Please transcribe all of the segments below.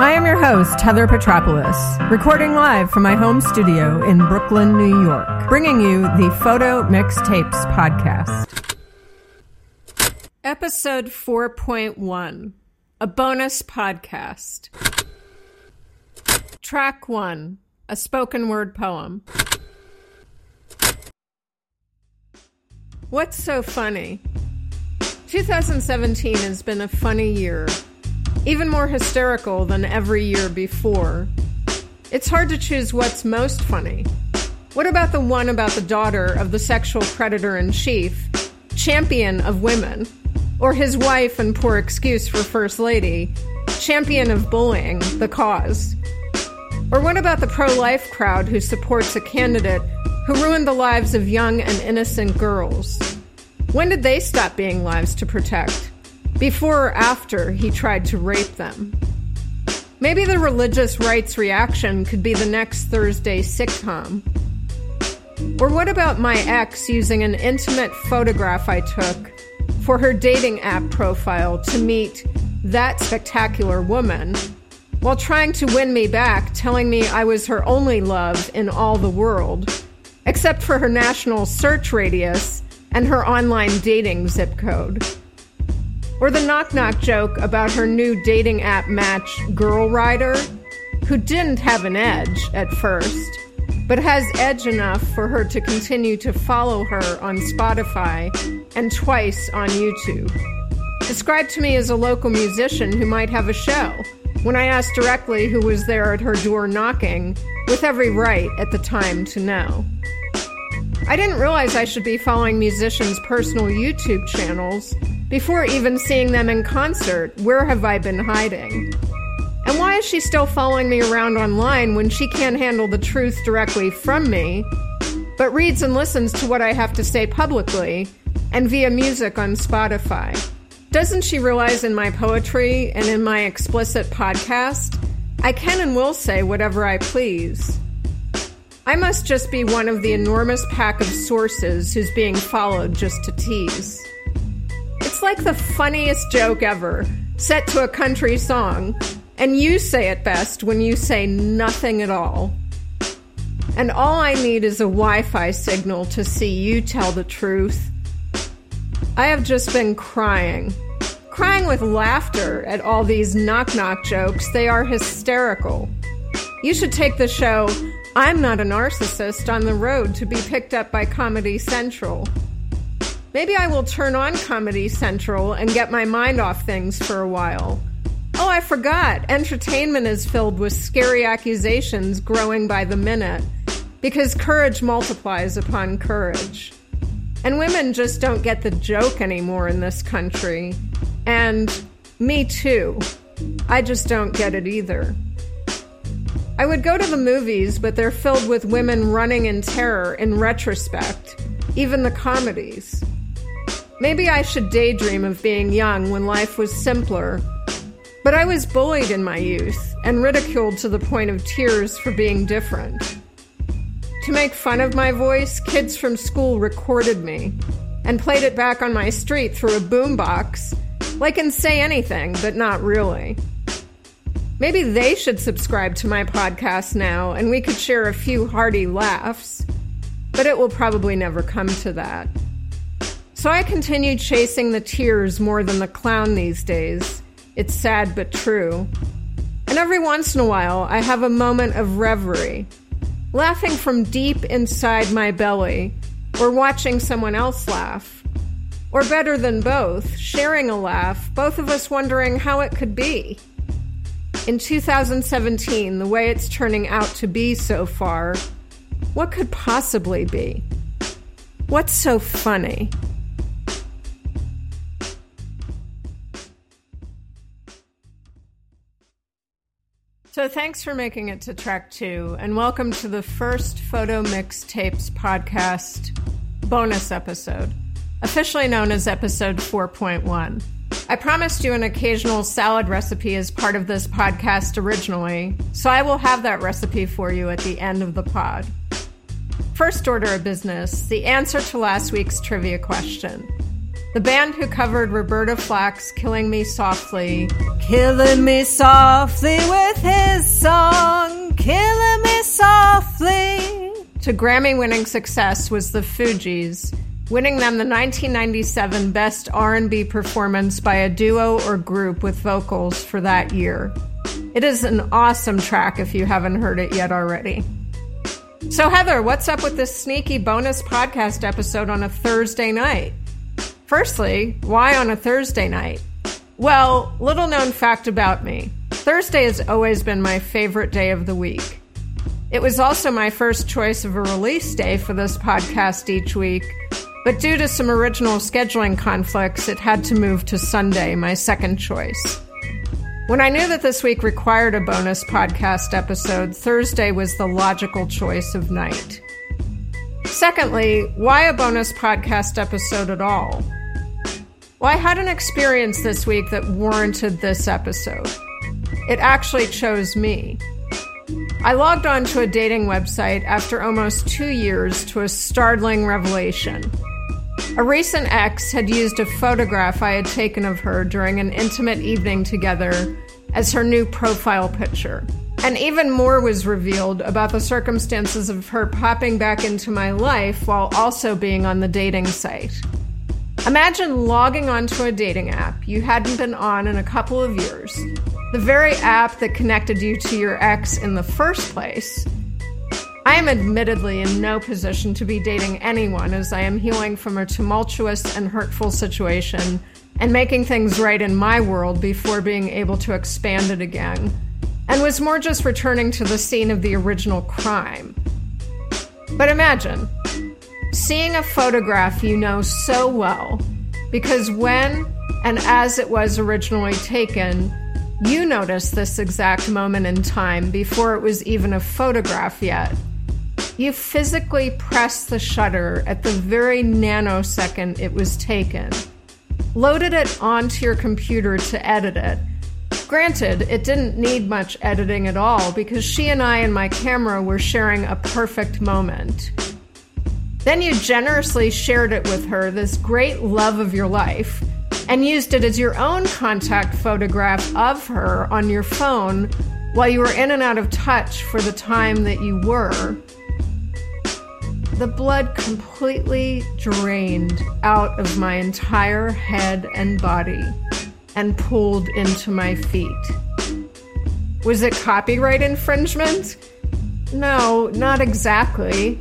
I am your host, Heather Petropoulos, recording live from my home studio in Brooklyn, New York, bringing you the Photo Mixtapes podcast. Episode 4.1 A bonus podcast. Track 1 A spoken word poem. What's so funny? 2017 has been a funny year, even more hysterical than every year before. It's hard to choose what's most funny. What about the one about the daughter of the sexual predator in chief, champion of women, or his wife and poor excuse for First Lady, champion of bullying, the cause? Or what about the pro life crowd who supports a candidate who ruined the lives of young and innocent girls? When did they stop being lives to protect? Before or after he tried to rape them? Maybe the religious rights reaction could be the next Thursday sitcom. Or what about my ex using an intimate photograph I took for her dating app profile to meet that spectacular woman while trying to win me back, telling me I was her only love in all the world, except for her national search radius and her online dating zip code. Or the knock knock joke about her new dating app match, Girl Rider, who didn't have an edge at first, but has edge enough for her to continue to follow her on Spotify and twice on YouTube. Described to me as a local musician who might have a show when I asked directly who was there at her door knocking, with every right at the time to know. I didn't realize I should be following musicians' personal YouTube channels before even seeing them in concert. Where have I been hiding? And why is she still following me around online when she can't handle the truth directly from me, but reads and listens to what I have to say publicly and via music on Spotify? Doesn't she realize in my poetry and in my explicit podcast, I can and will say whatever I please? I must just be one of the enormous pack of sources who's being followed just to tease. It's like the funniest joke ever, set to a country song, and you say it best when you say nothing at all. And all I need is a Wi Fi signal to see you tell the truth. I have just been crying. Crying with laughter at all these knock knock jokes. They are hysterical. You should take the show I'm not a narcissist on the road to be picked up by Comedy Central. Maybe I will turn on Comedy Central and get my mind off things for a while. Oh, I forgot. Entertainment is filled with scary accusations growing by the minute because courage multiplies upon courage. And women just don't get the joke anymore in this country. And me too. I just don't get it either. I would go to the movies, but they're filled with women running in terror in retrospect, even the comedies. Maybe I should daydream of being young when life was simpler. But I was bullied in my youth and ridiculed to the point of tears for being different. To make fun of my voice, kids from school recorded me and played it back on my street through a boombox, like and say anything, but not really. Maybe they should subscribe to my podcast now and we could share a few hearty laughs. But it will probably never come to that. So I continue chasing the tears more than the clown these days. It's sad but true. And every once in a while, I have a moment of reverie, laughing from deep inside my belly, or watching someone else laugh. Or better than both, sharing a laugh, both of us wondering how it could be. In 2017, the way it's turning out to be so far, what could possibly be? What's so funny? So, thanks for making it to track two, and welcome to the first Photo Mixtapes podcast bonus episode, officially known as episode 4.1. I promised you an occasional salad recipe as part of this podcast originally, so I will have that recipe for you at the end of the pod. First order of business the answer to last week's trivia question. The band who covered Roberta Flack's Killing Me Softly, killing me softly with his song, killing me softly, to Grammy winning success was the Fugees, winning them the 1997 Best R&B Performance by a Duo or Group with Vocals for that year. It is an awesome track if you haven't heard it yet already. So, Heather, what's up with this sneaky bonus podcast episode on a Thursday night? Firstly, why on a Thursday night? Well, little known fact about me Thursday has always been my favorite day of the week. It was also my first choice of a release day for this podcast each week, but due to some original scheduling conflicts, it had to move to Sunday, my second choice. When I knew that this week required a bonus podcast episode, Thursday was the logical choice of night. Secondly, why a bonus podcast episode at all? Well, I had an experience this week that warranted this episode. It actually chose me. I logged on to a dating website after almost two years to a startling revelation. A recent ex had used a photograph I had taken of her during an intimate evening together as her new profile picture. And even more was revealed about the circumstances of her popping back into my life while also being on the dating site. Imagine logging onto a dating app you hadn't been on in a couple of years, the very app that connected you to your ex in the first place. I am admittedly in no position to be dating anyone as I am healing from a tumultuous and hurtful situation and making things right in my world before being able to expand it again, and was more just returning to the scene of the original crime. But imagine seeing a photograph you know so well, because when and as it was originally taken, you noticed this exact moment in time before it was even a photograph yet. You physically pressed the shutter at the very nanosecond it was taken, loaded it onto your computer to edit it. Granted, it didn't need much editing at all because she and I and my camera were sharing a perfect moment. Then you generously shared it with her, this great love of your life, and used it as your own contact photograph of her on your phone while you were in and out of touch for the time that you were. The blood completely drained out of my entire head and body and pulled into my feet. Was it copyright infringement? No, not exactly.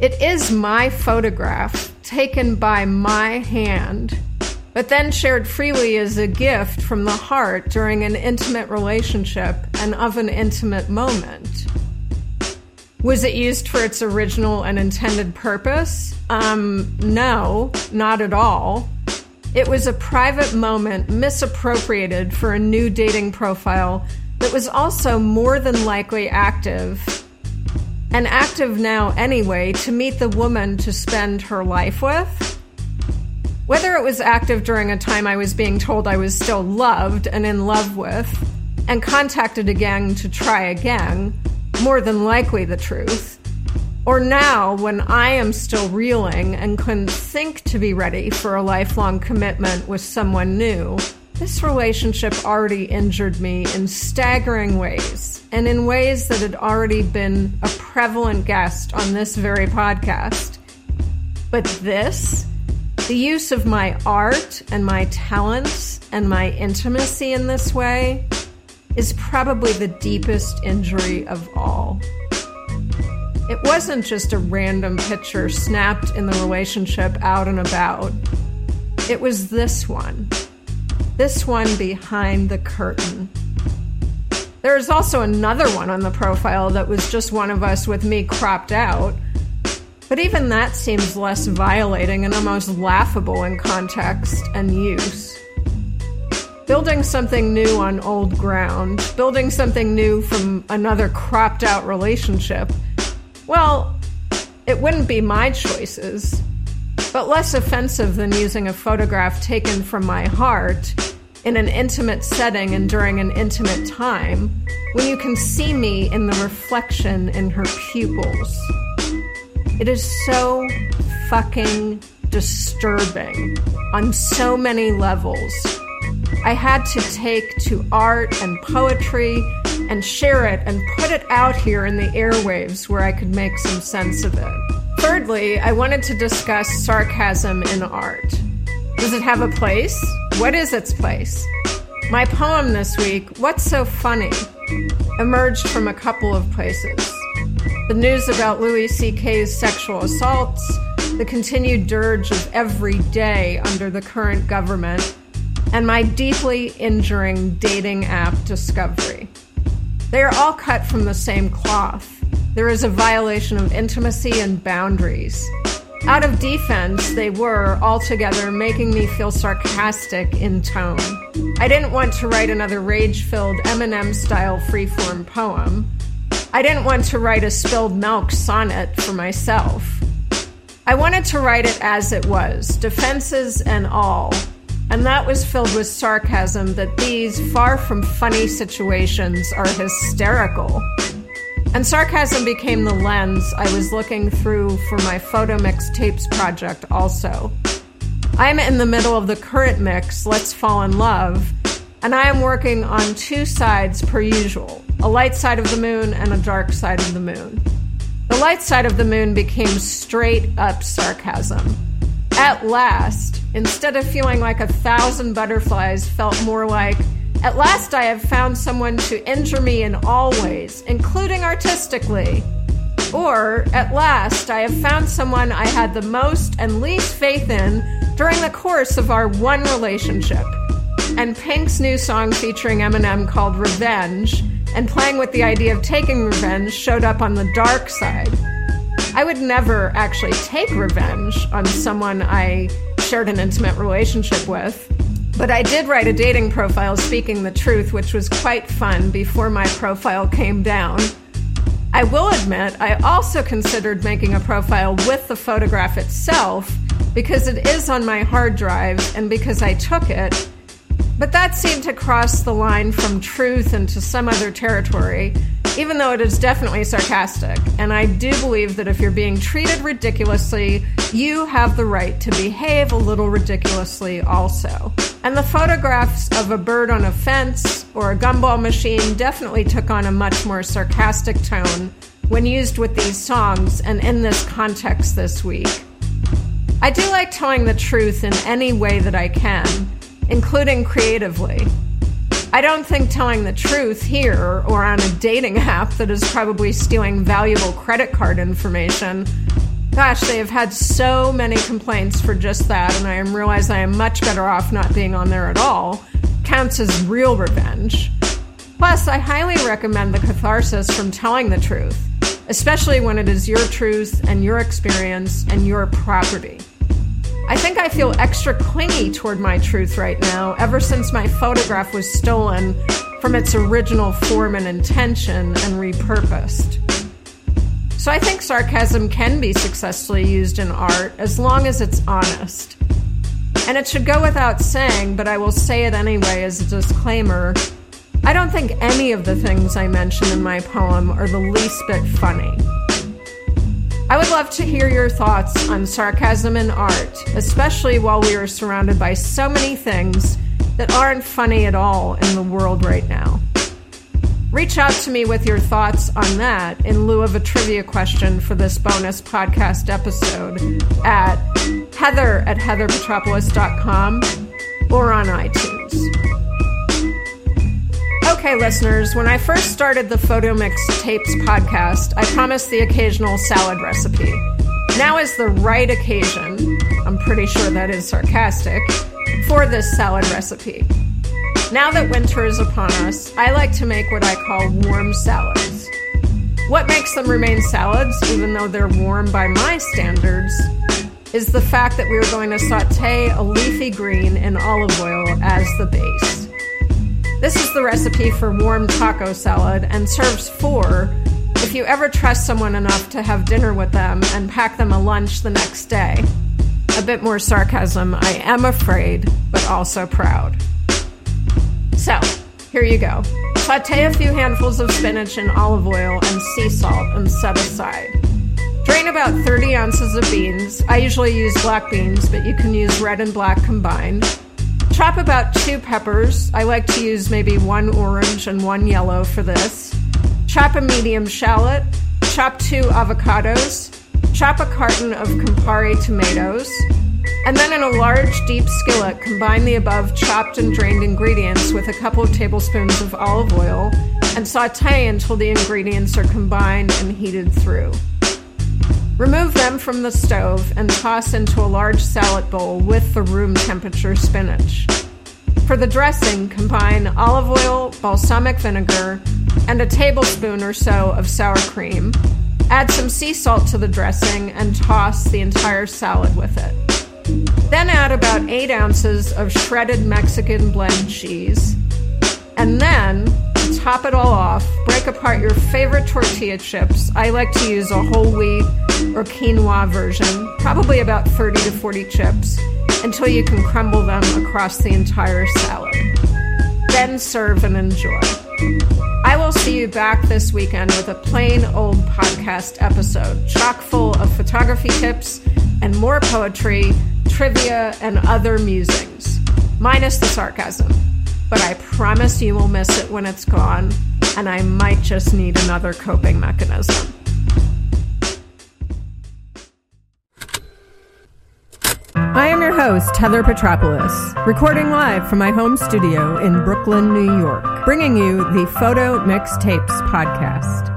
It is my photograph taken by my hand, but then shared freely as a gift from the heart during an intimate relationship and of an intimate moment. Was it used for its original and intended purpose? Um, no, not at all. It was a private moment misappropriated for a new dating profile that was also more than likely active and active now anyway to meet the woman to spend her life with. Whether it was active during a time I was being told I was still loved and in love with, and contacted again to try again, more than likely the truth, or now when I am still reeling and couldn't think to be ready for a lifelong commitment with someone new, this relationship already injured me in staggering ways, and in ways that had already been a prevalent guest on this very podcast. But this, the use of my art and my talents and my intimacy in this way, is probably the deepest injury of all. It wasn't just a random picture snapped in the relationship out and about. It was this one this one behind the curtain. There is also another one on the profile that was just one of us with me cropped out. But even that seems less violating and almost laughable in context and use. Building something new on old ground, building something new from another cropped out relationship, well, it wouldn't be my choices but less offensive than using a photograph taken from my heart in an intimate setting and during an intimate time when you can see me in the reflection in her pupils. It is so fucking disturbing on so many levels. I had to take to art and poetry and share it and put it out here in the airwaves where I could make some sense of it. Thirdly, I wanted to discuss sarcasm in art. Does it have a place? What is its place? My poem this week, What's So Funny, emerged from a couple of places. The news about Louis C.K.'s sexual assaults, the continued dirge of every day under the current government, and my deeply injuring dating app discovery. They are all cut from the same cloth. There is a violation of intimacy and boundaries. Out of defense, they were altogether making me feel sarcastic in tone. I didn't want to write another rage filled Eminem style freeform poem. I didn't want to write a spilled milk sonnet for myself. I wanted to write it as it was, defenses and all, and that was filled with sarcasm that these far from funny situations are hysterical. And sarcasm became the lens I was looking through for my photo mix tapes project, also. I'm in the middle of the current mix, Let's Fall in Love, and I am working on two sides per usual a light side of the moon and a dark side of the moon. The light side of the moon became straight up sarcasm. At last, instead of feeling like a thousand butterflies, felt more like, at last I have found someone to injure me in all ways, including artistically. Or, at last, I have found someone I had the most and least faith in during the course of our one relationship. And Pink's new song featuring Eminem called Revenge and playing with the idea of taking revenge showed up on the dark side. I would never actually take revenge on someone I shared an intimate relationship with. But I did write a dating profile speaking the truth, which was quite fun before my profile came down. I will admit, I also considered making a profile with the photograph itself because it is on my hard drive and because I took it but that seemed to cross the line from truth into some other territory, even though it is definitely sarcastic. And I do believe that if you're being treated ridiculously, you have the right to behave a little ridiculously also. And the photographs of a bird on a fence or a gumball machine definitely took on a much more sarcastic tone when used with these songs and in this context this week. I do like telling the truth in any way that I can including creatively. I don't think telling the truth here or on a dating app that is probably stealing valuable credit card information. Gosh, they have had so many complaints for just that, and I realize I am much better off not being on there at all. Counts as real revenge. Plus, I highly recommend the catharsis from telling the truth, especially when it is your truth and your experience and your property. I think I feel extra clingy toward my truth right now ever since my photograph was stolen from its original form and intention and repurposed. So I think sarcasm can be successfully used in art as long as it's honest. And it should go without saying, but I will say it anyway as a disclaimer. I don't think any of the things I mention in my poem are the least bit funny. I would love to hear your thoughts on sarcasm in art, especially while we are surrounded by so many things that aren't funny at all in the world right now. Reach out to me with your thoughts on that in lieu of a trivia question for this bonus podcast episode at heather at heatherpetropoulos.com or on iTunes. Okay, listeners, when I first started the Photo Mix Tapes podcast, I promised the occasional salad recipe. Now is the right occasion, I'm pretty sure that is sarcastic, for this salad recipe. Now that winter is upon us, I like to make what I call warm salads. What makes them remain salads, even though they're warm by my standards, is the fact that we are going to saute a leafy green in olive oil as the base. This is the recipe for warm taco salad and serves four if you ever trust someone enough to have dinner with them and pack them a lunch the next day. A bit more sarcasm, I am afraid, but also proud. So, here you go. Saute a few handfuls of spinach in olive oil and sea salt and set aside. Drain about 30 ounces of beans. I usually use black beans, but you can use red and black combined. Chop about two peppers. I like to use maybe one orange and one yellow for this. Chop a medium shallot. Chop two avocados. Chop a carton of Campari tomatoes. And then in a large, deep skillet, combine the above chopped and drained ingredients with a couple of tablespoons of olive oil and saute until the ingredients are combined and heated through. Remove them from the stove and toss into a large salad bowl with the room temperature spinach. For the dressing, combine olive oil, balsamic vinegar, and a tablespoon or so of sour cream. Add some sea salt to the dressing and toss the entire salad with it. Then add about 8 ounces of shredded Mexican blend cheese. And then top it all off, break apart your favorite tortilla chips. I like to use a whole wheat or quinoa version, probably about 30 to 40 chips, until you can crumble them across the entire salad. Then serve and enjoy. I will see you back this weekend with a plain old podcast episode, chock full of photography tips and more poetry, trivia, and other musings, minus the sarcasm but I promise you will miss it when it's gone, and I might just need another coping mechanism. I am your host, Heather Petropoulos, recording live from my home studio in Brooklyn, New York, bringing you the Photo Mixtapes podcast.